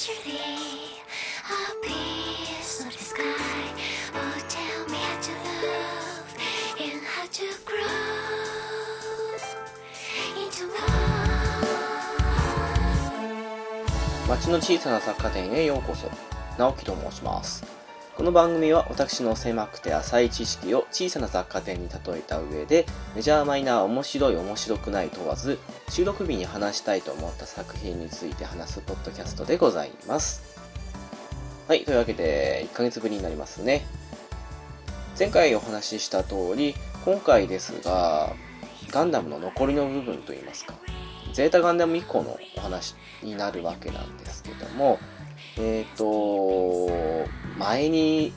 町の小さな雑貨店へようこそ。直樹と申します。この番組は私の狭くて浅い知識を小さな雑貨店に例えた上でメジャーマイナー面白い面白くない問わず収録日に話したいと思った作品について話すポッドキャストでございます。はいというわけで1ヶ月ぶりになりますね。前回お話しした通り今回ですがガンダムの残りの部分といいますかゼータガンダム以降のお話になるわけなんですけども、えっ、と、前に、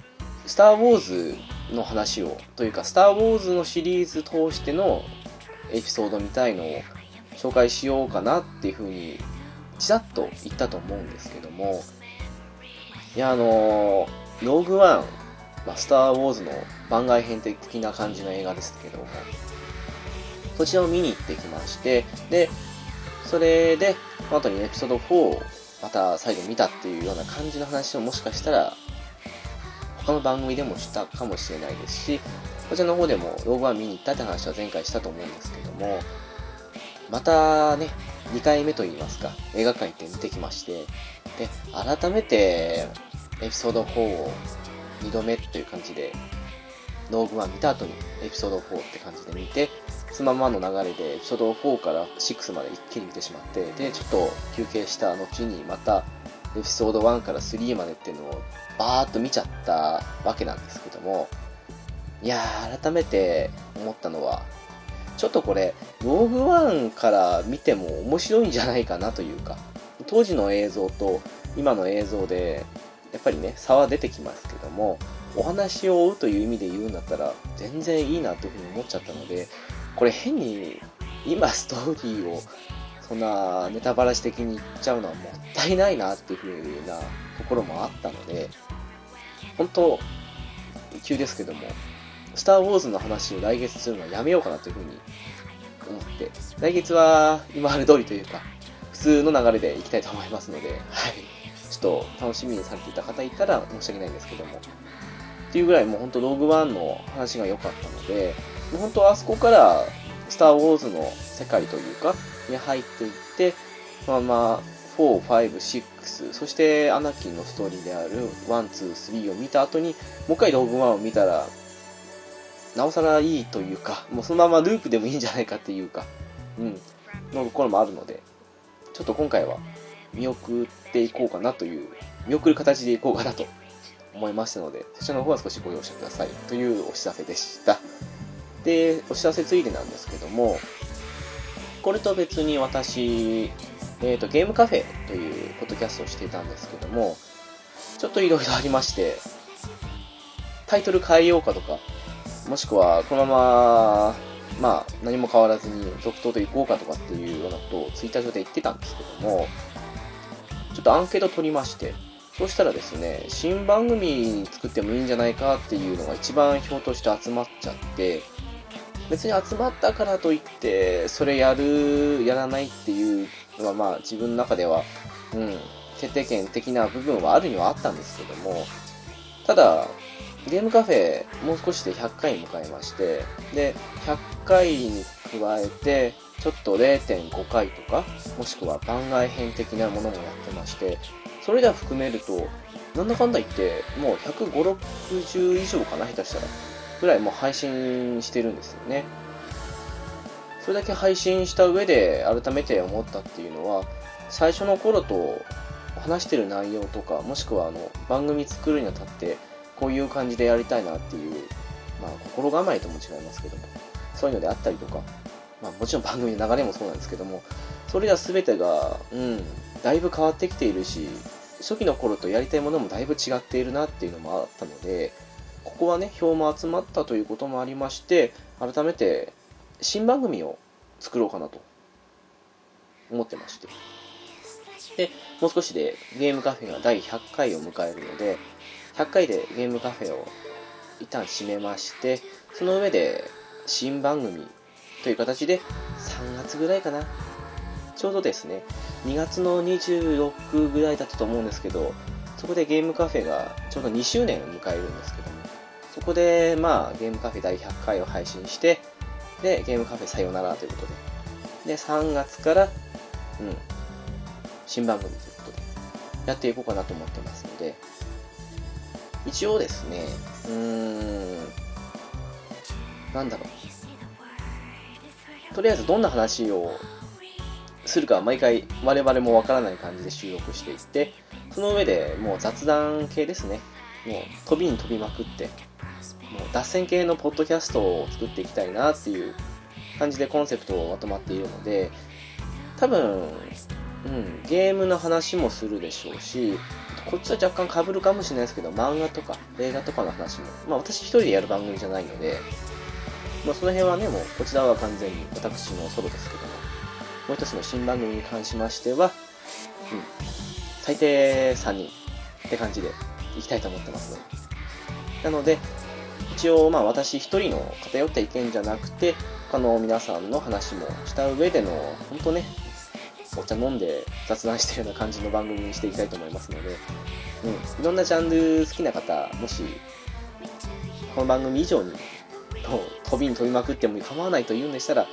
スター・ウォーズの話を、というか、スター・ウォーズのシリーズ通してのエピソードみたいのを紹介しようかなっていうふうに、ちらっと言ったと思うんですけども、いや、あの、ローグワン、まあ、スター・ウォーズの番外編的な感じの映画ですけども、そちらを見に行ってきまして、で、それで、後にエピソード4をまた最後見たっていうような感じの話をもしかしたら、他の番組でもしたかもしれないですし、こちらの方でもローグワン見に行ったって話は前回したと思うんですけども、またね、2回目といいますか、映画館行って見てきまして、で、改めてエピソード4を2度目という感じで、ローグワン見た後にエピソード4って感じで見て、そのままの流れでエピソード4から6まで一気に見てしまって、で、ちょっと休憩した後にまたエピソード1から3までっていうのをバーっと見ちゃったわけなんですけども、いやー、改めて思ったのは、ちょっとこれ、ローグワンから見ても面白いんじゃないかなというか、当時の映像と今の映像で、やっぱりね、差は出てきますけども、お話を追うという意味で言うんだったら、全然いいなというふうに思っちゃったので、これ変に今ストーリーをそんなネタバラシ的に言っちゃうのはもったいないなっていう風なところもあったので、本当急ですけども、スター・ウォーズの話を来月するのはやめようかなという風に思って、来月は今ある通りというか、普通の流れでいきたいと思いますので、はい。ちょっと楽しみにされていた方いたら申し訳ないんですけども、っていうぐらいもう本当ローグワンの話が良かったので、もう本当あそこからスター・ウォーズの世界というか、に入っていって、まあまあ、4、5、6、そしてアナキンのストーリーである1、2、3を見た後に、もう一回ローグワンを見たら、なおさらいいというか、もうそのままループでもいいんじゃないかっていうか、うん、のところもあるので、ちょっと今回は見送っていこうかなという、見送る形でいこうかなと思いましたので、そちらの方は少しご容赦くださいというお知らせでした。で、お知らせついでなんですけども、これと別に私、えっ、と、ゲームカフェというポッドキャストをしていたんですけども、ちょっといろいろありまして、タイトル変えようかとか、もしくはこのまま、まあ、何も変わらずに続投と行こうかとかっていうようなことをツイッター上で言ってたんですけども、ちょっとアンケート取りまして、そうしたらですね、新番組作ってもいいんじゃないかっていうのが一番票として集まっちゃって、別に集まったからといって、それやる、やらないっていうのは、まあ自分の中では、うん、決定権的な部分はあるにはあったんですけども、ただ、ゲームカフェ、もう少しで100回迎えまして、で、100回に加えて、ちょっと0.5回とか、もしくは番外編的なものもやってまして、それら含めると、なんだかんだ言って、もう150、60以上かな、下手したら。ぐらいもう配信してるんですよね。それだけ配信した上で改めて思ったっていうのは、最初の頃と話してる内容とか、もしくはあの番組作るにあたって、こういう感じでやりたいなっていう、まあ心構えとも違いますけども、そういうのであったりとか、まあもちろん番組の流れもそうなんですけども、それら全てが、うん、だいぶ変わってきているし、初期の頃とやりたいものもだいぶ違っているなっていうのもあったので、ここはね、票も集まったということもありまして、改めて新番組を作ろうかなと思ってまして。で、もう少しでゲームカフェが第100回を迎えるので、100回でゲームカフェを一旦閉めまして、その上で新番組という形で3月ぐらいかな。ちょうどですね、2月の26ぐらいだったと思うんですけど、そこでゲームカフェがちょうど2周年を迎えるんですけども、そこで、まあ、ゲームカフェ第100回を配信して、で、ゲームカフェさよならということで、で、3月から、うん、新番組ということで、やっていこうかなと思ってますので、一応ですね、うーん、なんだろう。とりあえずどんな話をするか毎回我々もわからない感じで収録していって、その上でもう雑談系ですね。もう飛びに飛びまくって、もう脱線系のポッドキャストを作っていきたいなっていう感じでコンセプトをまとまっているので、多分、うん、ゲームの話もするでしょうし、こっちは若干被るかもしれないですけど、漫画とか映画とかの話も、まあ私一人でやる番組じゃないので、まあその辺はね、もうこちらは完全に私のソロですけども、もう一つの新番組に関しましては、うん、最低3人って感じでいきたいと思ってますので。なので、一応まあ私一人の偏った意見じゃなくて、他の皆さんの話もした上での、本当ね、お茶飲んで雑談してるような感じの番組にしていきたいと思いますので、うん、いろんなジャンル好きな方、もし、この番組以上に、飛びに飛びまくっても構わないと言うんでしたら、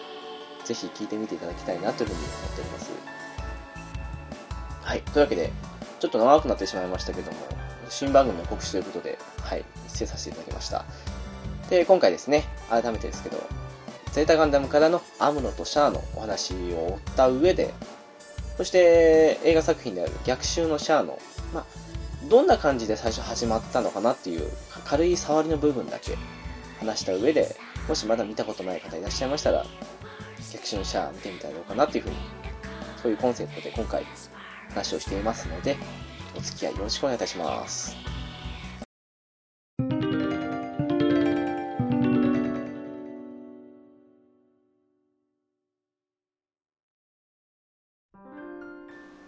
ぜひ聞いてみていただきたいなというふうに思っております。はい。というわけで、ちょっと長くなってしまいましたけども、新番組の告知ということで、はい、失礼させていただきました。で、今回ですね、改めてですけど、ゼータガンダムからのアムロとシャアのお話を追った上で、そして映画作品である逆襲のシャアの、まあ、どんな感じで最初始まったのかなっていう軽い触りの部分だけ話した上で、もしまだ見たことない方いらっしゃいましたら、逆襲のシャア見てみたらどうかなっていうふうに、そういうコンセプトで今回話をしていますので、お付き合いよろしくお願いいたします。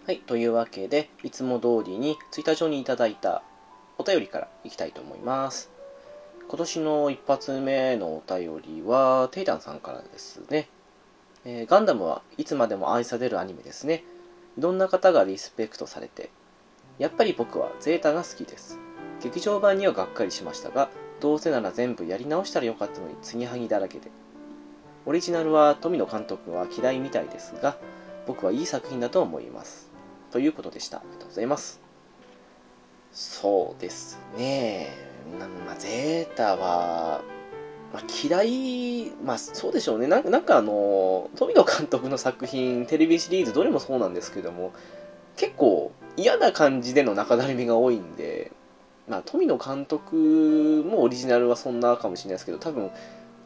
はい、というわけで、いつも通りにツイッター上にいただいたお便りからいきたいと思います。今年の一発目のお便りは、テイタンさんからですね。えー、ガンダムはいつまでも愛されるアニメですね。いろんな方がリスペクトされて、やっぱり僕はゼータが好きです。劇場版にはがっかりしましたが、どうせなら全部やり直したらよかったのに継ぎはぎだらけで。オリジナルは富野監督は嫌いみたいですが、僕はいい作品だと思います。ということでした。ありがとうございます。そうですね。まあ、ゼータは、まあ、嫌い、まあそうでしょうね。なんなんかあの、富野監督の作品、テレビシリーズどれもそうなんですけども、結構嫌な感じでの中だるみが多いんで、まあ富野監督もオリジナルはそんなかもしれないですけど、多分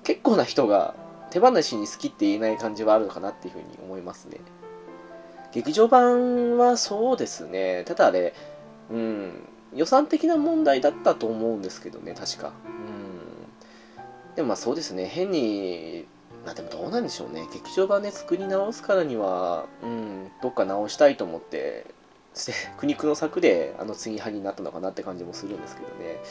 結構な人が手放しに好きって言えない感じはあるのかなっていうふうに思いますね。劇場版はそうですね。ただあれ、うん、予算的な問題だったと思うんですけどね、確か。うん。でもまあそうですね、変に、まあでもどうなんでしょうね。劇場版で作り直すからには、うん、どっか直したいと思って、苦肉の策であの継ぎはぎになったのかなって感じもするんですけどね。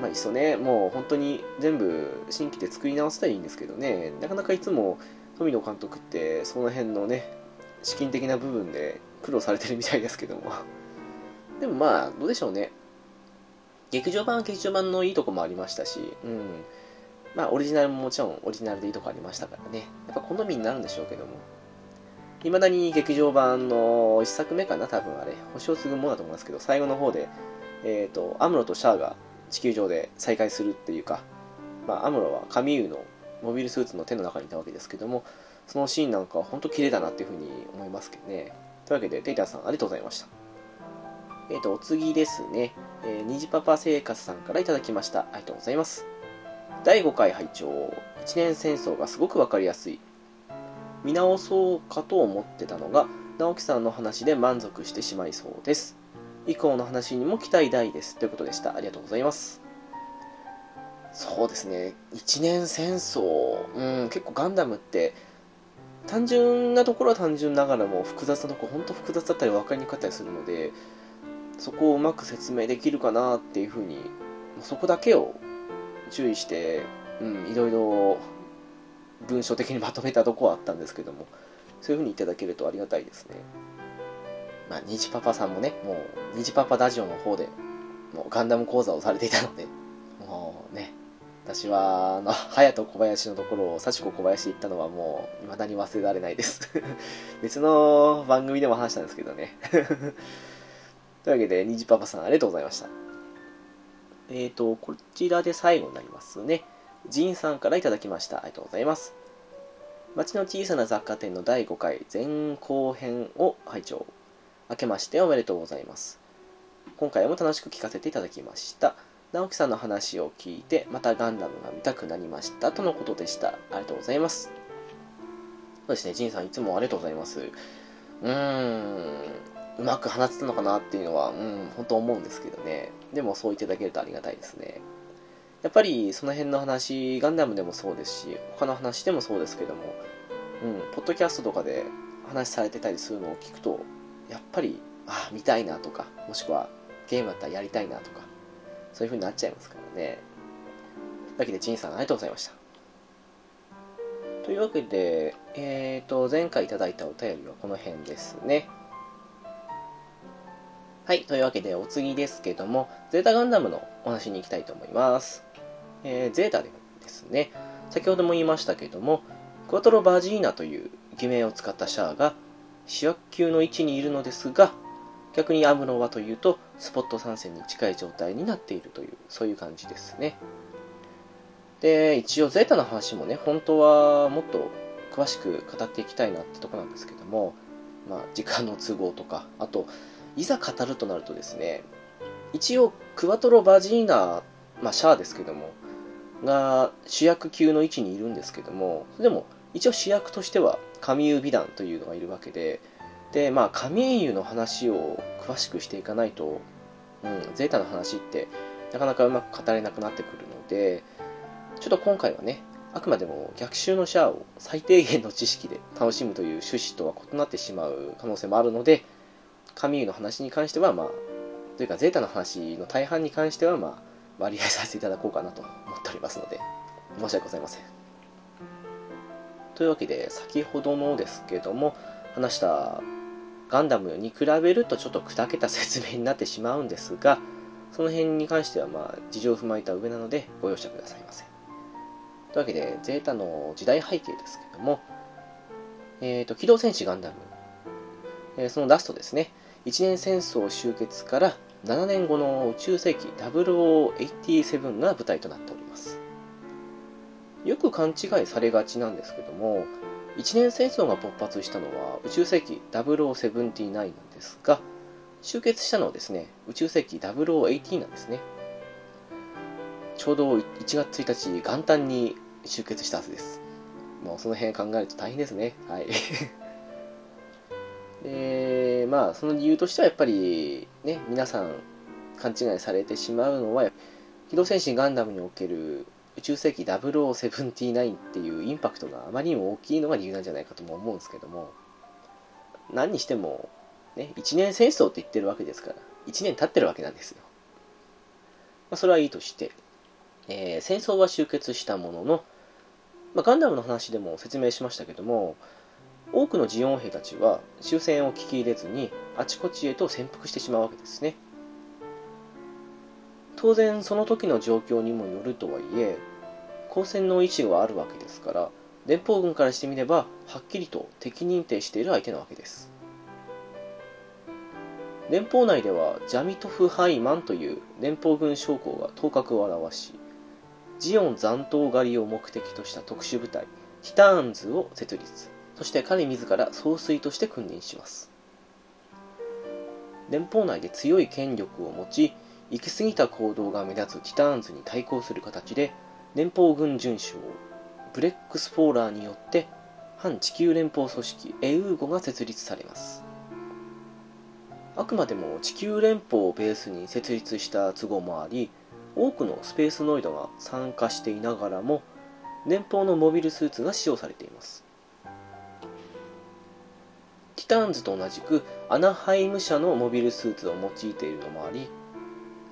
まあいっそね、もう本当に全部新規で作り直せたらいいんですけどね、なかなかいつも富野監督ってその辺のね、資金的な部分で苦労されてるみたいですけどもでもまあ、どうでしょうね。劇場版は劇場版のいいとこもありましたし、うん。まあ、オリジナルももちろんオリジナルでいいとこありましたからね。やっぱ好みになるんでしょうけども。未だに劇場版の1作目かな、多分あれ。星を継ぐものだと思いますけど、最後の方で、えっ、ー、と、アムロとシャアが地球上で再会するっていうか、まあ、アムロはカミーのモビルスーツの手の中にいたわけですけども、そのシーンなんかは本当綺麗だなっていうふうに思いますけどね。というわけで、テイターさんありがとうございました。えっ、ー、と、お次ですね。えー、虹パパ生活さんからいただきました。ありがとうございます。第5回拝聴一年戦争がすごくわかりやすい。見直そうかと思ってたのが、直樹さんの話で満足してしまいそうです。以降の話にも期待大です。ということでした。ありがとうございます。そうですね。一年戦争、うん、結構ガンダムって、単純なところは単純ながらも複雑なところ、本当複雑だったり分かりにくかったりするので、そこをうまく説明できるかなっていうふうに、そこだけを注意して、うん、いろいろ文章的にまとめたとこはあったんですけども、そういう風にいただけるとありがたいですね。まあ、ニジパパさんもね、もう、ニジパパダジオの方で、もうガンダム講座をされていたので、もうね、私は、あの、隼人小林のところを幸子小林行ったのはもう、未だに忘れられないです。別の番組でも話したんですけどね。というわけで、ニジパパさんありがとうございました。え、ー、と、こちらで最後になりますね。ジンさんからいただきました。ありがとうございます。町の小さな雑貨店の第5回前後編を拝聴。明けましておめでとうございます。今回も楽しく聞かせていただきました。直樹さんの話を聞いて、またガンダムが見たくなりましたとのことでした。ありがとうございます。そうですね、ジンさんいつもありがとうございます。うーん、うまく話せたのかなっていうのは、うん、本当思うんですけどね。でもそう言っていただけるとありがたいですね。やっぱりその辺の話、ガンダムでもそうですし、他の話でもそうですけども、うん、ポッドキャストとかで話されてたりするのを聞くと、やっぱり、あ、見たいなとか、もしくはゲームだったらやりたいなとか、そういう風になっちゃいますからね。というわけで、ジンさんありがとうございました。というわけで、えっ、ー、と、前回いただいたお便りはこの辺ですね。はい。というわけで、お次ですけども、ゼータガンダムのお話に行きたいと思います。えー、ゼータでですね、先ほども言いましたけども、クワトロバージーナという偽名を使ったシャアが主役級の位置にいるのですが、逆にアムロはというと、スポット参戦に近い状態になっているという、そういう感じですね。で、一応ゼータの話もね、本当はもっと詳しく語っていきたいなってとこなんですけども、まあ、時間の都合とか、あと、いざ語るとなるとですね、一応、クワトロ・バジーナ、まあ、シャアですけども、が主役級の位置にいるんですけども、でも、一応主役としては、カミュー・ビダンというのがいるわけで、で、まあ、カミーの話を詳しくしていかないと、うん、ゼータの話って、なかなかうまく語れなくなってくるので、ちょっと今回はね、あくまでも逆襲のシャアを最低限の知識で楽しむという趣旨とは異なってしまう可能性もあるので、カミーの話に関しては、まあ、というか、ゼータの話の大半に関しては、まあ、割合させていただこうかなと思っておりますので、申し訳ございません。というわけで、先ほどのですけども、話したガンダムに比べるとちょっと砕けた説明になってしまうんですが、その辺に関しては、まあ、事情を踏まえた上なので、ご容赦くださいませ。というわけで、ゼータの時代背景ですけども、えっ、ー、と、機動戦士ガンダム、えー、そのラストですね。一年戦争終結から7年後の宇宙世紀0087が舞台となっております。よく勘違いされがちなんですけども、一年戦争が勃発したのは宇宙世紀0079なんですが、終結したのはですね、宇宙世紀0018なんですね。ちょうど1月1日元旦に終結したはずです。もうその辺考えると大変ですね。はい。で、まあ、その理由としてはやっぱり、ね、皆さん勘違いされてしまうのは、機動戦士ガンダムにおける宇宙世紀0079っていうインパクトがあまりにも大きいのが理由なんじゃないかとも思うんですけども、何にしても、ね、一年戦争って言ってるわけですから、一年経ってるわけなんですよ。まあ、それはいいとして、えー、戦争は終結したものの、まあ、ガンダムの話でも説明しましたけども、多くのジオン兵たちは終戦を聞き入れずにあちこちへと潜伏してしまうわけですね。当然その時の状況にもよるとはいえ交戦の意思はあるわけですから連邦軍からしてみればはっきりと敵認定している相手なわけです。連邦内ではジャミトフ・ハイマンという連邦軍将校が頭角を現しジオン残党狩りを目的とした特殊部隊ティターンズを設立。そして彼自ら総帥として君臨します。連邦内で強い権力を持ち行き過ぎた行動が目立つティターンズに対抗する形で連邦軍准将ブレックス・フォーラによって反地球連邦組織エウーゴが設立されます。あくまでも地球連邦をベースに設立した都合もあり多くのスペースノイドが参加していながらも連邦のモビルスーツが使用されています。ティターンズと同じくアナハイム社のモビルスーツを用いているのもあり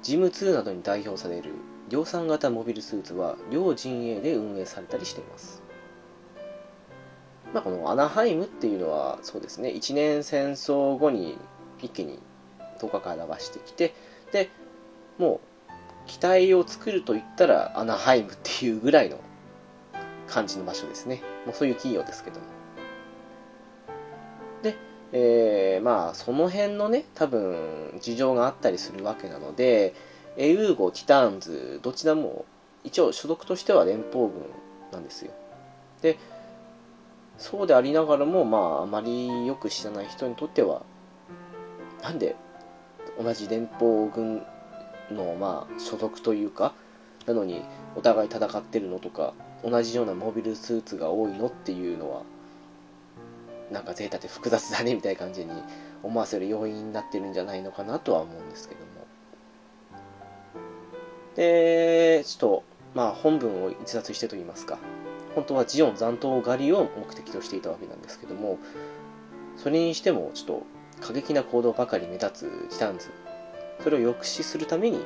ジム2などに代表される量産型モビルスーツは両陣営で運営されたりしています。まあ、このアナハイムっていうのはそうですね1年戦争後に一気に10日間流してきてでもう機体を作ると言ったらアナハイムっていうぐらいの感じの場所ですね。もうそういう企業ですけども、えー、まあその辺のね多分事情があったりするわけなのでエウーゴ、ティターンズどちらも一応所属としては連邦軍なんですよ。でそうでありながらもまああまりよく知らない人にとってはなんで同じ連邦軍のまあ所属というかなのにお互い戦ってるのとか同じようなモビルスーツが多いのっていうのはなんか贅沢で複雑だねみたいな感じに思わせる要因になってるんじゃないのかなとは思うんですけども。でちょっとまあ本文を逸脱してと言いますか。本当はジオン残党狩りを目的としていたわけなんですけどもそれにしてもちょっと過激な行動ばかり目立つティタンズ。それを抑止するために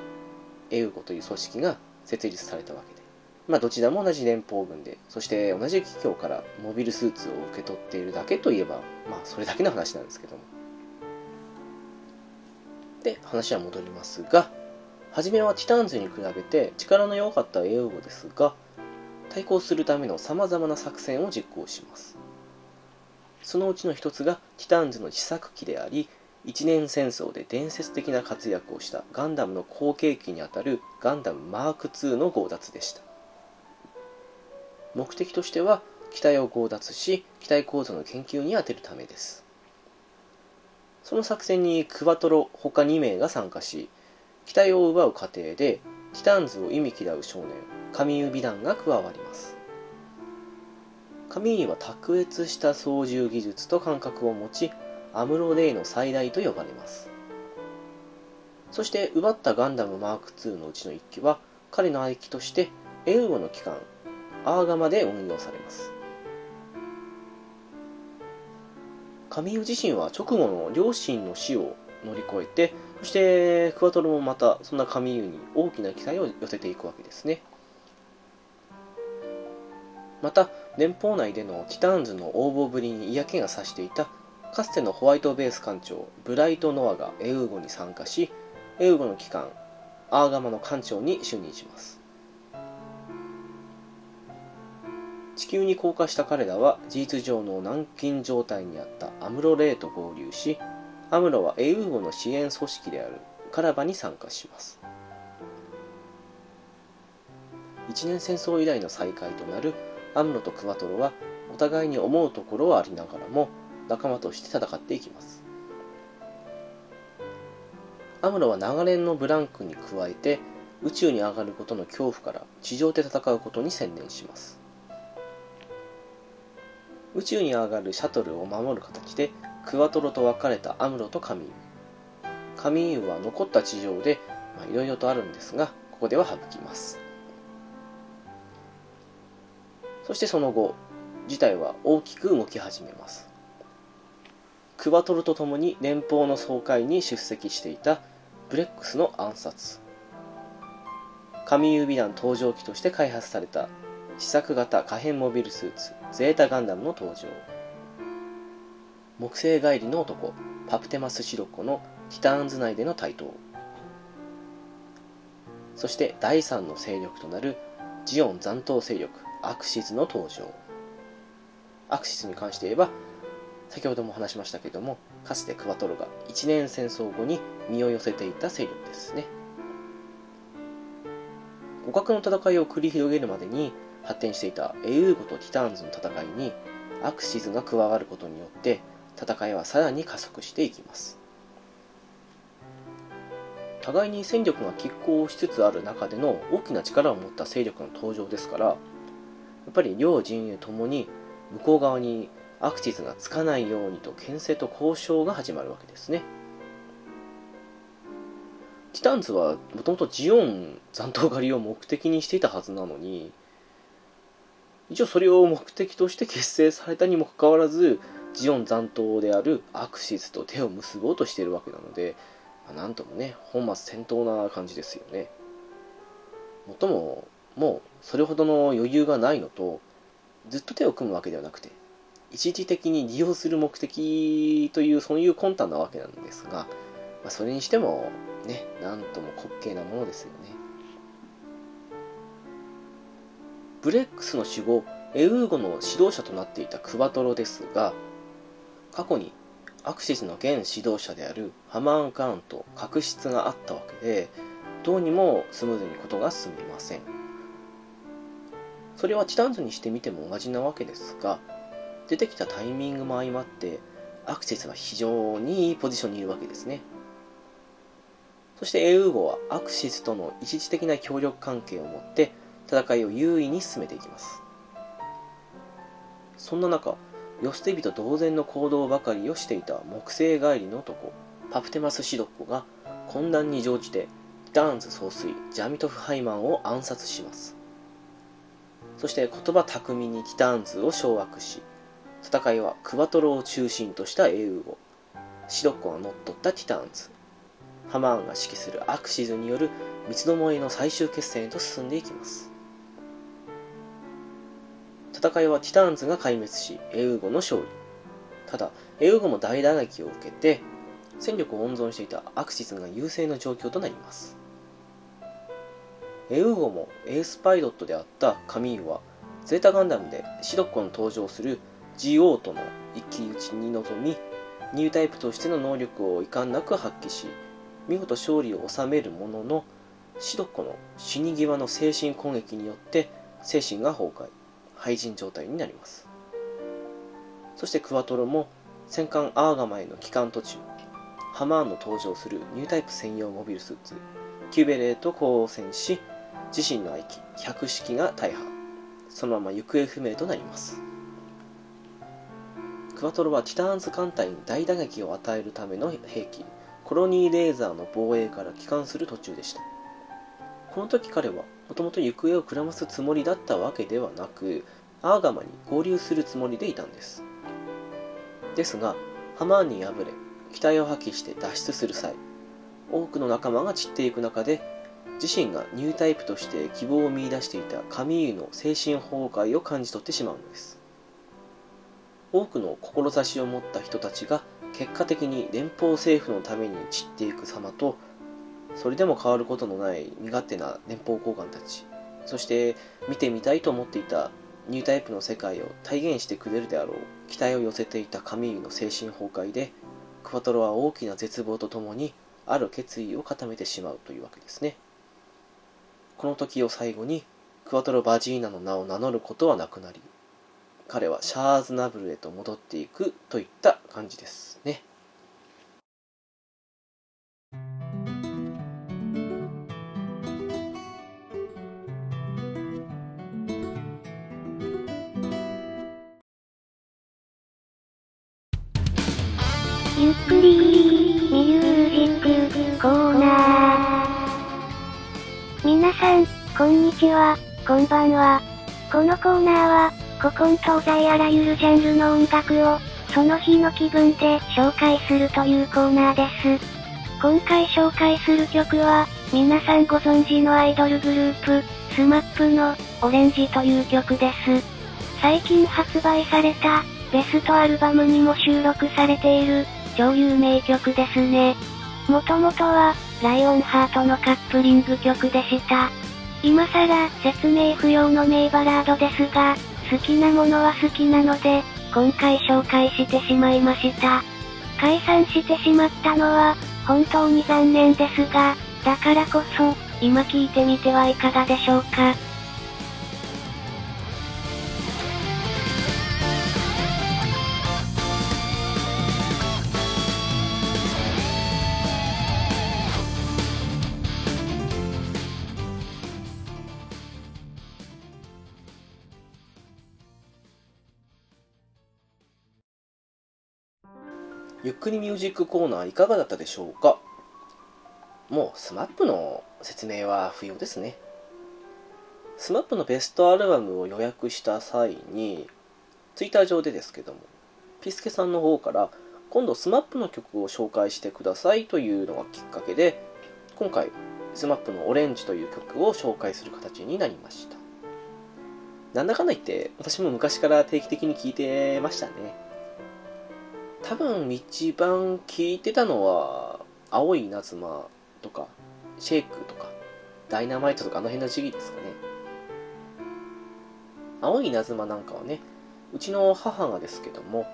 エウゴという組織が設立されたわけで。まあどちらも同じ連邦軍でそして同じ企業からモビルスーツを受け取っているだけといえばまあそれだけの話なんですけども。で話は戻りますが初めはティタンズに比べて力の弱かったエウゴですが対抗するための様々な作戦を実行します。そのうちの一つがティタンズの試作機であり一年戦争で伝説的な活躍をしたガンダムの後継機にあたるガンダムマーク2の強奪でした目的としては機体を強奪し機体構造の研究に充てるためです。その作戦にクワトロ他2名が参加し機体を奪う過程でティタンズを忌み嫌う少年カミーユ美団が加わります。カミーユは卓越した操縦技術と感覚を持ちアムロレイの最大と呼ばれます。そして奪ったガンダムマーク2のうちの1機は彼の愛機としてエウゴの機関アーガマで運用されます。カミユ自身は直後の両親の死を乗り越えてそしてクワトロもまたそんなカミユに大きな期待を寄せていくわけですね。また連邦内でのティターンズの横暴ぶりに嫌気がさしていたかつてのホワイトベース艦長ブライト・ノアがエウーゴに参加しエウゴの機関アーガマの艦長に就任します。地球に降下した彼らは事実上の軟禁状態にあったアムロレイと合流しアムロはエウーゴの支援組織であるカラバに参加します。一年戦争以来の再会となるアムロとクワトロはお互いに思うところはありながらも仲間として戦っていきます。アムロは長年のブランクに加えて宇宙に上がることの恐怖から地上で戦うことに専念します。宇宙に上がるシャトルを守る形でクワトロと別れたアムロとカミーユカミーユは残った地上でいろいろとあるんですがここでは省きますそしてその後、事態は大きく動き始めます。クワトロと共に連邦の総会に出席していたブレックスの暗殺。カミーユ・ビダン搭乗機として開発された試作型可変モビルスーツゼータガンダムの登場。木星帰りの男パプテマス・シロッコのティターンズ内での台頭。そして第3の勢力となるジオン残党勢力アクシズの登場アクシズに関して言えば先ほども話しましたけどもかつてクワトロが一年戦争後に身を寄せていた勢力ですね互角の戦いを繰り広げるまでに発展していたエウーゴとティターンズの戦いにアクシズが加わることによって戦いはさらに加速していきます。互いに戦力が拮抗しつつある中での大きな力を持った勢力の登場ですからやっぱり両陣営ともに向こう側にアクシズがつかないようにと牽制と交渉が始まるわけですね。ティタンズはもともとジオン残党狩りを目的にしていたはずなのに一応それを目的として結成されたにもかかわらずジオン残党であるアクシズと手を結ぼうとしているわけなので、まあ、なんともね本末転倒な感じですよね。もっとももうそれほどの余裕がないのとずっと手を組むわけではなくて一時的に利用する目的というそういう魂胆なわけなんですが、まあ、それにしてもねなんとも滑稽なものですよね。ブレックスの守護エウーゴの指導者となっていたクバトロですが過去にアクシスの現指導者であるハマーン・ガーンと確執があったわけでどうにもスムーズにことが進みません。それはティタンズにしてみても同じなわけですが出てきたタイミングも相まってアクセスは非常にいいポジションにいるわけですね。そしてエウーゴはアクシスとの一時的な協力関係を持って戦いを優位に進めていきます。そんな中世捨て人同然の行動ばかりをしていた木星帰りの男パプテマス・シロッコが混乱に乗じてティターンズ総帥ジャミトフ・ハイマンを暗殺します。そして言葉巧みにティターンズを掌握し戦いはクワトロを中心としたエウーゴ、シロッコが乗っ取ったティターンズ。ハマーンが指揮するアクシズによる三つどもえの最終決戦へと進んでいきます。戦いはティターンズが壊滅しエウーゴの勝利。ただエウーゴも大打撃を受けて戦力を温存していたアクシズが優勢な状況となります。エウーゴもエースパイロットであったカミーユはゼータガンダムでシドッコに登場する GO との一騎打ちに臨みニュータイプとしての能力を遺憾なく発揮し見事勝利を収めるもののシドッコの死に際の精神攻撃によって精神が崩壊。廃人状態になります。そしてクワトロも戦艦アーガマへの帰還途中ハマーンの搭乗するニュータイプ専用モビルスーツキュベレイと交戦し自身の愛機百式が大破。そのまま行方不明となります。クワトロはティターンズ艦隊に大打撃を与えるための兵器コロニーレーザーの防衛から帰還する途中でした。この時彼はもともと行方をくらますつもりだったわけではなくアーガマに合流するつもりでいたんです。ですがハマーンに敗れ期待を破棄して脱出する際多くの仲間が散っていく中で自身がニュータイプとして希望を見出していたカミーユの精神崩壊を感じ取ってしまうのです。多くの志を持った人たちが結果的に連邦政府のために散っていく様とそれでも変わることのない身勝手な連邦高官たち。そして見てみたいと思っていたニュータイプの世界を体現してくれるであろう期待を寄せていたカミーユの精神崩壊でクワトロは大きな絶望とともにある決意を固めてしまうというわけですね。この時を最後にクワトロ・バジーナの名を名乗ることはなくなり彼はシャーズナブルへと戻っていくといった感じですね。は、こんばんは。このコーナーは、古今東西あらゆるジャンルの音楽を、その日の気分で紹介するというコーナーです。今回紹介する曲は、皆さんご存知のアイドルグループ、スマップの、オレンジという曲です。最近発売された、ベストアルバムにも収録されている、超有名曲ですね。もともとは、ライオンハートのカップリング曲でした。今更、説明不要の名バラードですが、好きなものは好きなので、今回紹介してしまいました。解散してしまったのは、本当に残念ですが、だからこそ、今聞いてみてはいかがでしょうか。ゆっくりミュージックコーナーいかがだったでしょうか？もう SMAP の説明は不要ですね。SMAP のベストアルバムを予約した際に Twitter 上でですけどもピスケさんの方から今度 SMAP の曲を紹介してくださいというのがきっかけで今回 SMAP のオレンジという曲を紹介する形になりました。なんだかんだ言って私も昔から定期的に聞いてましたね。多分一番聞いてたのは青い稲妻とかシェイクとかダイナマイトとかあの辺の時期ですかね。青い稲妻なんかはねうちの母がですけども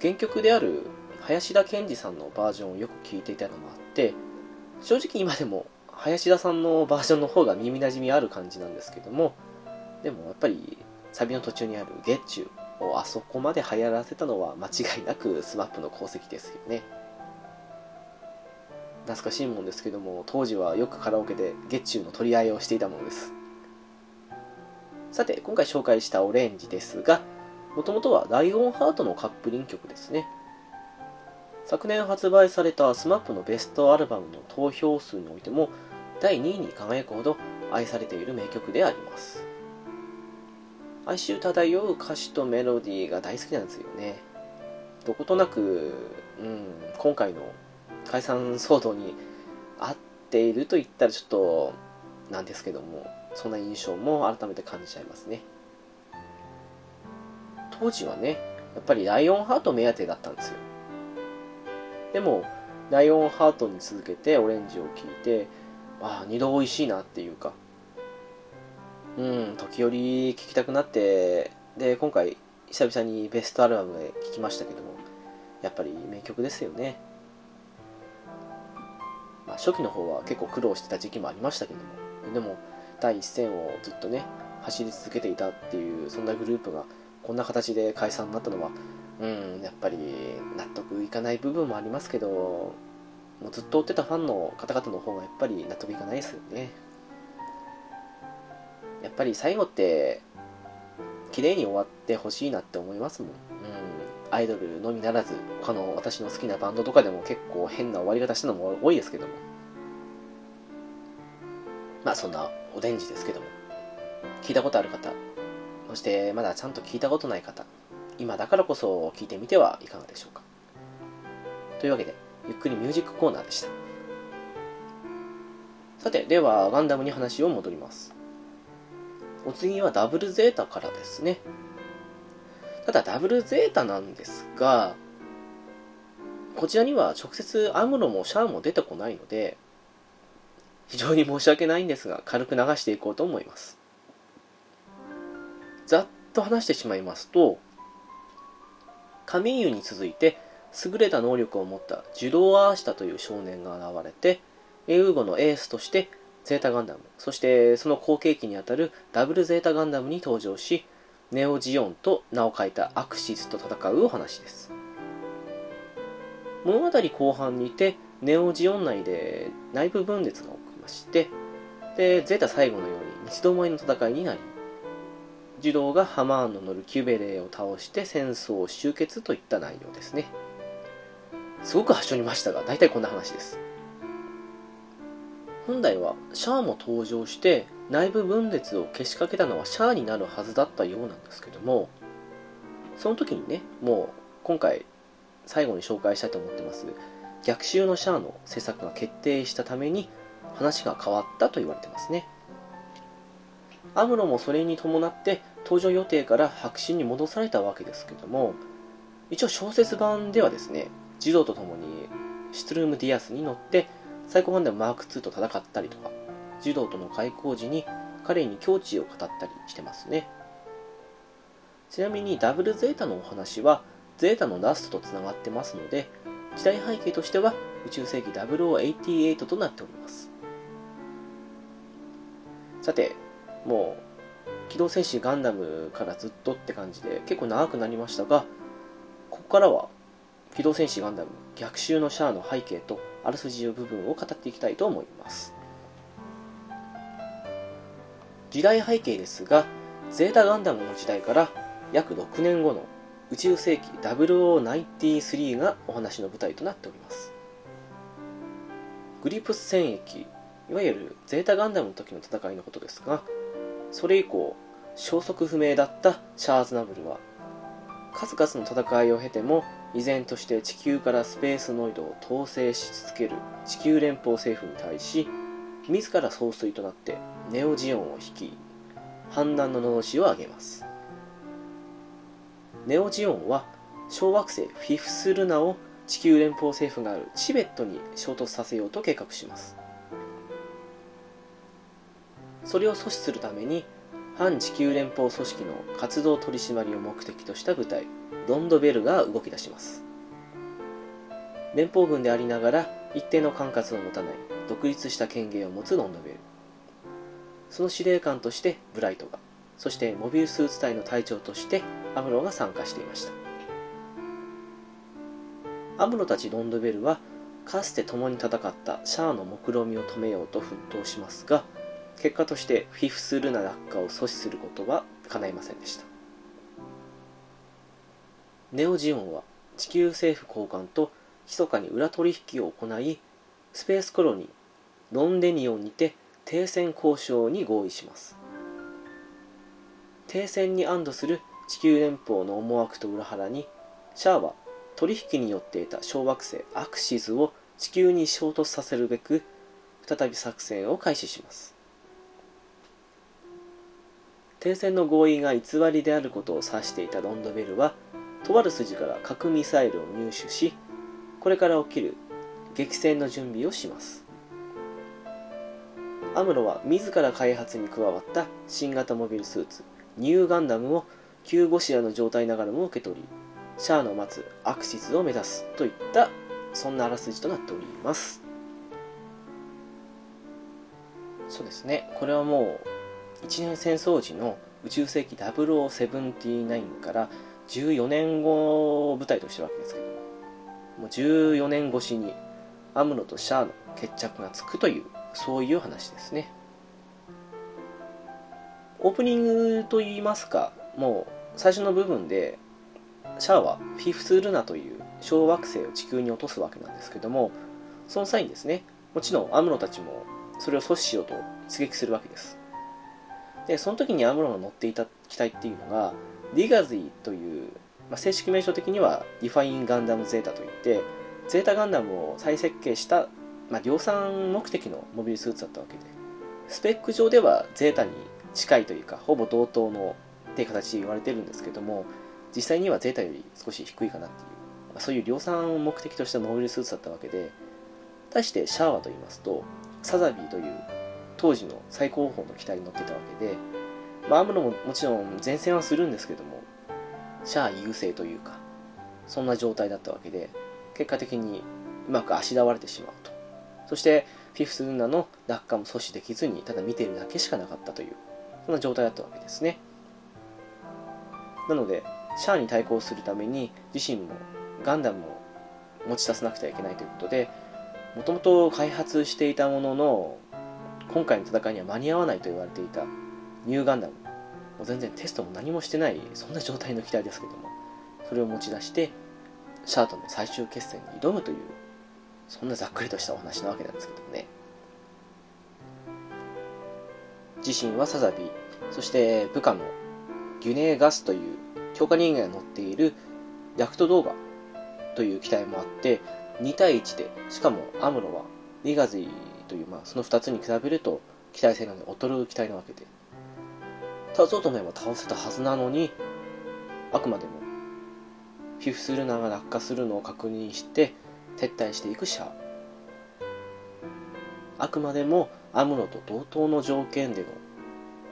原曲である林田健二さんのバージョンをよく聞いていたのもあって正直今でも林田さんのバージョンの方が耳なじみある感じなんですけどもでもやっぱりサビの途中にある「月中」をあそこまで流行らせたのは間違いなく SMAP の功績ですよね。懐かしいもんですけども当時はよくカラオケで月中の取り合いをしていたものです。さて今回紹介したオレンジですがもともとはライオンハートのカップリン曲ですね。昨年発売された SMAP のベストアルバムの投票数においても第2位に輝くほど愛されている名曲であります。哀愁漂う歌詞とメロディーが大好きなんですよね。どことなく、うん、今回の解散騒動に合っていると言ったらちょっとなんですけどもそんな印象も改めて感じちゃいますね。当時はねやっぱりライオンハート目当てだったんですよ。でもライオンハートに続けてオレンジを聴いてああ二度美味しいなっていうかうん時折聴きたくなってで今回久々にベストアルバムで聴きましたけどもやっぱり名曲ですよね。まあ初期の方は結構苦労してた時期もありましたけどもでも第一線をずっとね走り続けていたっていうそんなグループがこんな形で解散になったのはうんやっぱり納得いかない部分もありますけどもうずっと追ってたファンの方々の方がやっぱり納得いかないですよね。やっぱり最後って綺麗に終わってほしいなって思いますもん、うん、アイドルのみならず他の私の好きなバンドとかでも結構変な終わり方したのも多いですけども。まあそんなオレンジですけども。聞いたことある方。そしてまだちゃんと聞いたことない方。今だからこそ聞いてみてはいかがでしょうか。というわけでゆっくりミュージックコーナーでした。さてではガンダムに話を戻ります。お次はダブルゼータからですね。ただダブルゼータなんですがこちらには直接アムロもシャアも出てこないので非常に申し訳ないんですが軽く流していこうと思います。ざっと話してしまいますとカミーユに続いて優れた能力を持ったジュドー・アーシタという少年が現れてエウーゴのエースとしてゼータガンダム。そしてその後継機にあたるダブルゼータガンダムに登場しネオジオンと名を変えたアクシスと戦うお話です。物語後半にてネオジオン内で内部分裂が起きましてでゼータ最後のように三つどもえの戦いになり児童がハマーンの乗るキュベレーを倒して戦争を終結といった内容ですね。すごく端折りましたが大体こんな話です。本来はシャアも登場して内部分裂をけしかけたのはシャアになるはずだったようなんですけどもその時にねもう今回最後に紹介したいと思ってます逆襲のシャアの制作が決定したために話が変わったと言われてますね。アムロもそれに伴って登場予定から白紙に戻されたわけですけども一応小説版ではですね児童と共にシュトルーム・ディアスに乗ってサイコガンダムマーク2と戦ったりとか児童との開口時に彼に境地を語ったりしてますね。ちなみにダブルゼータのお話はゼータのラストとつながってますので時代背景としては宇宙世紀0088となっております。さてもう機動戦士ガンダムからずっとって感じで結構長くなりましたがここからは機動戦士ガンダム逆襲のシャアの背景とあらすじの部分を語っていきたいと思います。時代背景ですがゼータガンダムの時代から約6年後の宇宙世紀0093がお話の舞台となっております。グリプス戦役いわゆるゼータガンダムの時の戦いのことですがそれ以降消息不明だったシャーズナブルは数々の戦いを経ても依然として地球からスペースノイドを統制し続ける地球連邦政府に対し自ら総帥となってネオジオンを率い反乱ののろしを上げます。ネオジオンは小惑星フィフスルナを地球連邦政府があるチベットに衝突させようと計画します。それを阻止するために反地球連邦組織の活動取り締まりを目的とした部隊ロンドベルが動き出します。連邦軍でありながら一定の管轄を持たない独立した権限を持つロンドベル。その司令官としてブライトがそしてモビルスーツ隊の隊長としてアムロが参加していました。アムロたちロンドベルはかつて共に戦ったシャアの目論見を止めようと奮闘しますが結果としてフィフスルナ落下を阻止することは叶いませんでした。ネオジオンは地球政府高官と密かに裏取引を行いスペースコロニーロンデニオンにて停戦交渉に合意します。停戦に安堵する地球連邦の思惑と裏腹にシャアは取引によって得た小惑星アクシズを地球に衝突させるべく再び作戦を開始します。停戦の合意が偽りであることを指していたロンドベルはとある筋から核ミサイルを入手しこれから起きる激戦の準備をします。アムロは自ら開発に加わった新型モビルスーツニューガンダムを急ゴシラの状態ながらも受け取りシャアの待つアクシズを目指すといったそんなあらすじとなっております。そうですね。これはもう一年戦争時の宇宙世紀0079から14年後を舞台としてるわけですけどもう14年越しにアムロとシャアの決着がつくというそういう話ですね。オープニングといいますかもう最初の部分でシャアはフィフス・ルナという小惑星を地球に落とすわけなんですけどもその際にですねもちろんアムロたちもそれを阻止しようと出撃するわけです。でその時にアムロが乗っていた機体っていうのがリ・ガズィという、まあ、正式名称的にはリファイン・ガンダム・ゼータといってゼータガンダムを再設計した、まあ、量産目的のモビルスーツだったわけでスペック上ではゼータに近いというかほぼ同等のっていう形で言われてるんですけども実際にはゼータより少し低いかなっていう、まあ、そういう量産を目的としたモビルスーツだったわけで対してシャアワと言いますとサザビーという当時の最高峰の機体に乗ってたわけで、まあ、アムロももちろん前線はするんですけどもシャア優勢というかそんな状態だったわけで結果的にうまくあしらわれてしまうと。そしてフィフス・ルナの落下も阻止できずにただ見ているだけしかなかったというそんな状態だったわけですね。なのでシャアに対抗するために自身もガンダムを持ち出さなくてはいけないということでもともと開発していたものの今回の戦いには間に合わないと言われていたニューガンダム。もう全然テストも何もしてないそんな状態の機体ですけどもそれを持ち出してシャアとの最終決戦に挑むというそんなざっくりとしたお話なわけなんですけどもね。自身はサザビーそして部下のギュネーガスという強化人間が乗っているヤクト動画という機体もあって、2対1で、しかもアムロはリガズィという、まあ、その2つに比べると機体性能で劣る機体なわけで、倒そうと思えば倒せたはずなのに、あくまでも、フィフスルナが落下するのを確認して、撤退していくシャア。あくまでもアムロと同等の条件での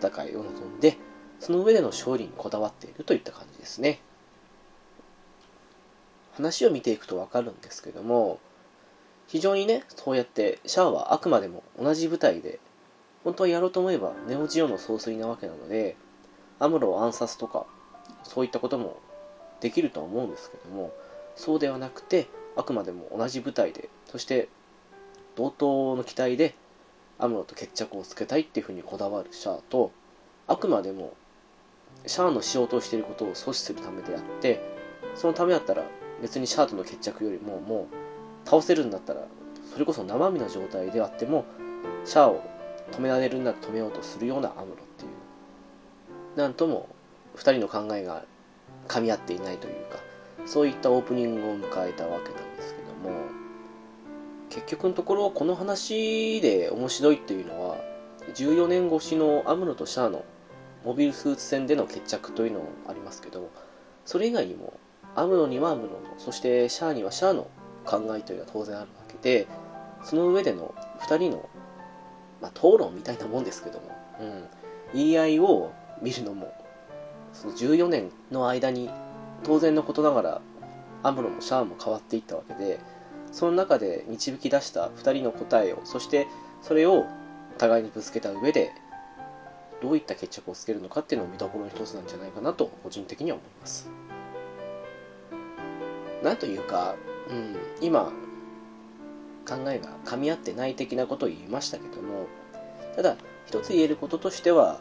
戦いを望んで、その上での勝利にこだわっているといった感じですね。話を見ていくとわかるんですけども、非常にね、そうやってシャアはあくまでも同じ舞台で、本当はやろうと思えばネオジオの総帥なわけなので、アムロを暗殺とか、そういったこともできると思うんですけども、そうではなくて、あくまでも同じ舞台で、そして同等の機体でアムロと決着をつけたいっていうふうにこだわるシャアと、あくまでもシャアのしようとしていることを阻止するためであってそのためだったら別にシャアとの決着よりももう倒せるんだったらそれこそ生身の状態であってもシャアを止められるんだ止めようとするようなアムロっていうなんとも2人の考えが噛み合っていないというかそういったオープニングを迎えたわけなんですけども結局のところこの話で面白いっていうのは14年越しのアムロとシャアのモビルスーツ戦での決着というのもありますけどそれ以外にもアムロにはアムロのそしてシャアにはシャアの考えというのは当然あるわけでその上での2人の、まあ、討論みたいなもんですけども、うん、言い合いを見るのもその14年の間に当然のことながらアムロもシャアも変わっていったわけでその中で導き出した2人の答えをそしてそれを互いにぶつけた上でどういった決着をつけるのかっていうのを見どころの一つなんじゃないかなと個人的には思います。なんというか、うん、今考えが噛み合ってない的なことを言いましたけどもただ一つ言えることとしては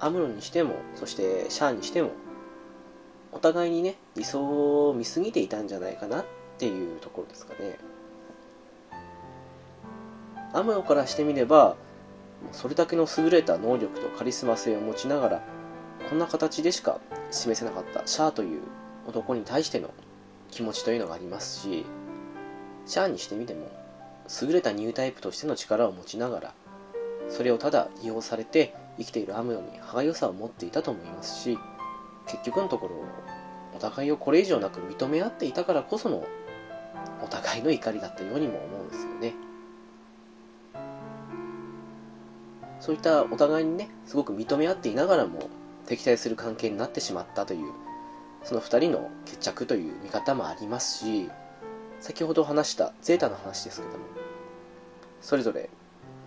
アムロにしてもそしてシャアにしてもお互いにね理想を見すぎていたんじゃないかなっていうところですかね。アムロからしてみればそれだけの優れた能力とカリスマ性を持ちながらこんな形でしか示せなかったシャアという男に対しての気持ちというのがありますしシャアにしてみても優れたニュータイプとしての力を持ちながらそれをただ利用されて生きているアムロに歯がゆさを持っていたと思いますし結局のところお互いをこれ以上なく認め合っていたからこそのお互いの怒りだったようにも思うんですよね。そういったお互いにねすごく認め合っていながらも敵対する関係になってしまったというその2人の決着という見方もありますし先ほど話したゼータの話ですけどもそれぞれ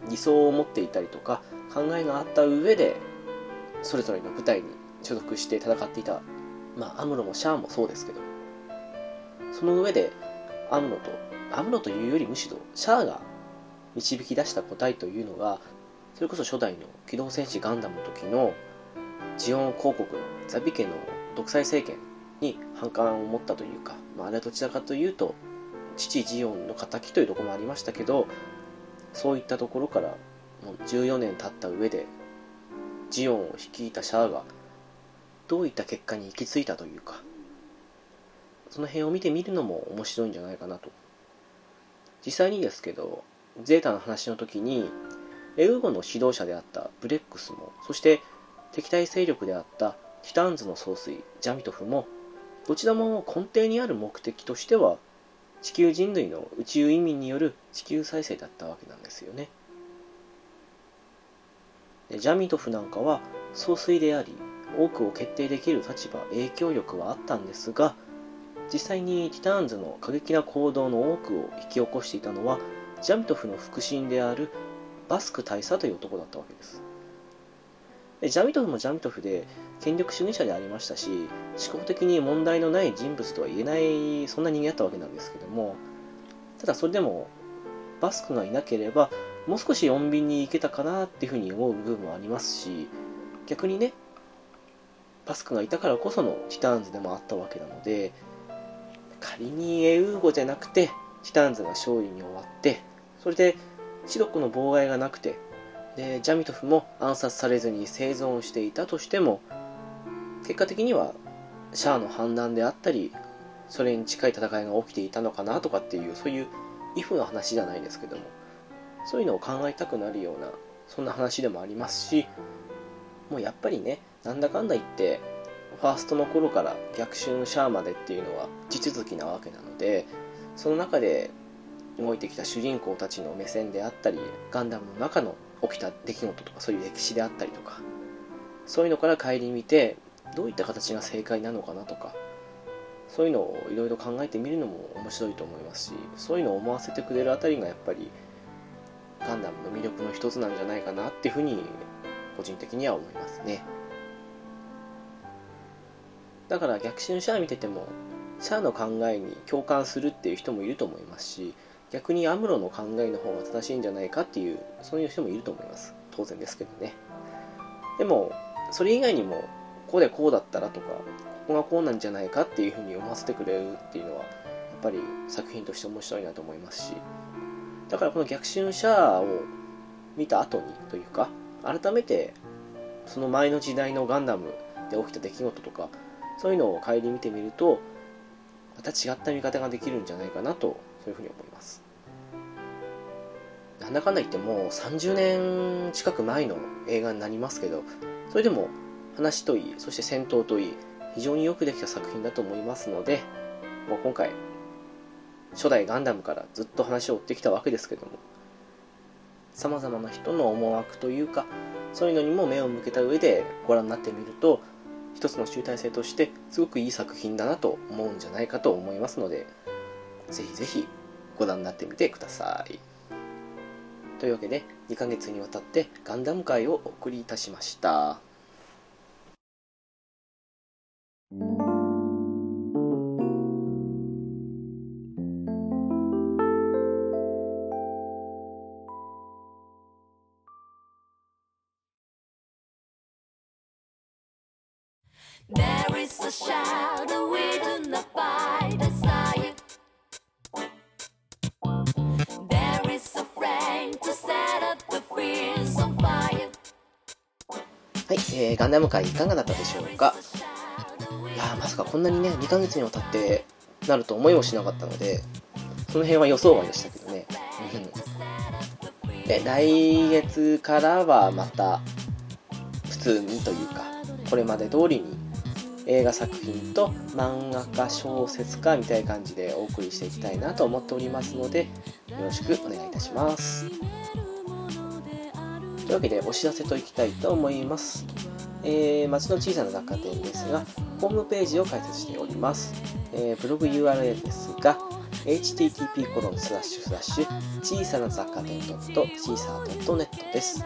理想を持っていたりとか考えがあった上でそれぞれの部隊に所属して戦っていた、まあ、アムロもシャアもそうですけどその上でアムロとアムロというよりむしろシャアが導き出した答えというのがそれこそ初代の機動戦士ガンダムの時のジオン広告のザビ家の独裁政権に反感を持ったというか、まあ、あれはどちらかというと父ジオンの敵というところもありましたけどそういったところからもう14年経った上でジオンを率いたシャアがどういった結果に行き着いたというかその辺を見てみるのも面白いんじゃないかなと。実際にですけどゼータの話の時にエウゴの指導者であったブレックスもそして敵対勢力であったティターンズの総帥ジャミトフもどちらも根底にある目的としては地球人類の宇宙移民による地球再生だったわけなんですよね。でジャミトフなんかは総帥であり多くを決定できる立場影響力はあったんですが実際にティターンズの過激な行動の多くを引き起こしていたのはジャミトフの腹心であるバスク大佐という男だったわけです。でジャミトフもジャミトフで権力主義者でありましたし思考的に問題のない人物とは言えないそんな人間だったわけなんですけどもただそれでもバスクがいなければもう少し穏便に行けたかなっていうふうに思う部分もありますし逆にねバスクがいたからこそのティターンズでもあったわけなので仮にエウーゴじゃなくてティターンズが勝利に終わってそれでシドックの妨害がなくてでジャミトフも暗殺されずに生存していたとしても結果的にはシャアの判断であったりそれに近い戦いが起きていたのかなとかっていうそういうイフの話じゃないですけどもそういうのを考えたくなるようなそんな話でもありますしもうやっぱりねなんだかんだ言ってファーストの頃から逆襲のシャアまでっていうのは地続きなわけなのでその中で動いてきた主人公たちの目線であったりガンダムの中の起きた出来事とかそういう歴史であったりとかそういうのから顧みてどういった形が正解なのかなとかそういうのをいろいろ考えてみるのも面白いと思いますしそういうのを思わせてくれるあたりがやっぱりガンダムの魅力の一つなんじゃないかなっていうふうに個人的には思いますね。だから逆襲のシャア見ててもシャアの考えに共感するっていう人もいると思いますし逆にアムロの考えの方が正しいんじゃないかっていうそういう人もいると思います。当然ですけどね。でもそれ以外にもここでこうだったらとかここがこうなんじゃないかっていうふうに思わせてくれるっていうのはやっぱり作品として面白いなと思いますし。だからこの逆襲シャアを見た後にというか改めてその前の時代のガンダムで起きた出来事とかそういうのを顧みてみるとまた違った見方ができるんじゃないかなとそういうふうに思います。なんだかんだ言ってもう30年近く前の映画になりますけどそれでも話といい、そして戦闘といい、非常によくできた作品だと思いますので、もう今回、初代ガンダムからずっと話を追ってきたわけですけども、様々な人の思惑というか、そういうのにも目を向けた上でご覧になってみると、一つの集大成としてすごくいい作品だなと思うんじゃないかと思いますので、ぜひぜひご覧になってみてください。というわけで、2ヶ月にわたってガンダム会をお送りいたしました。There is a shadow えー、ガンダム界いかがだったでしょうか？いやまさかこんなにね、2ヶ月にわたってなると思いもしなかったので、その辺は予想外でしたけどね。で、来月からはまた、普通にというか、これまで通りに映画作品と漫画家小説家みたいな感じでお送りしていきたいなと思っておりますのでよろしくお願いいたします。というわけでお知らせといきたいと思います、えー、町の小さな雑貨店ですがホームページを開設しております、えー、ブログ URL ですが http コロンスラッシュスラッシュ小さな雑貨店小さな .net です、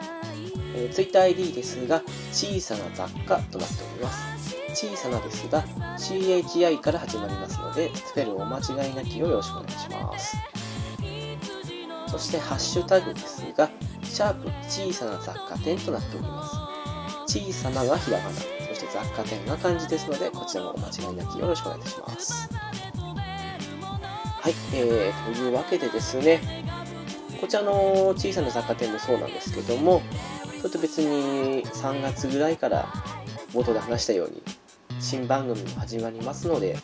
えー、TwitterID ですが小さな雑貨となっております。小さなですが CHI から始まりますのでスペルをお間違いなきをよろしくお願いします。そしてハッシュタグですがシャープ小さな雑貨店となっております。小さながひらがなそして雑貨店が漢字ですのでこちらもお間違いなきよろしくお願いいたします。はい、えー、というわけでですねこちらの小さな雑貨店もそうなんですけどもちょっと別に3月ぐらいから冒頭で話したように新番組も始まりますので、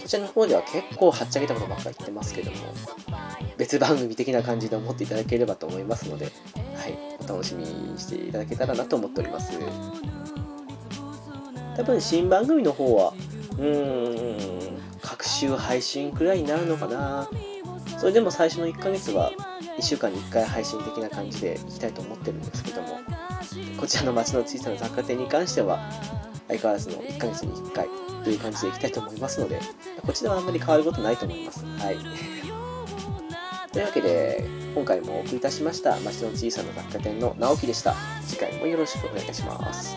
そちらの方では結構はっちゃけたことばっかり言ってますけども、別番組的な感じで思っていただければと思いますので、はい、お楽しみにしていただけたらなと思っております。多分新番組の方は、うーん、各週配信くらいになるのかな。それでも最初の1ヶ月は1週間に1回配信的な感じでいきたいと思ってるんですけども、こちらの街の小さな雑貨店に関しては、相変わらずの1ヶ月に1回という感じでいきたいと思いますので、こちらはあんまり変わることないと思います。はい。というわけで、今回もお送りいたしました、街の小さな雑貨店の直樹でした。次回もよろしくお願いします。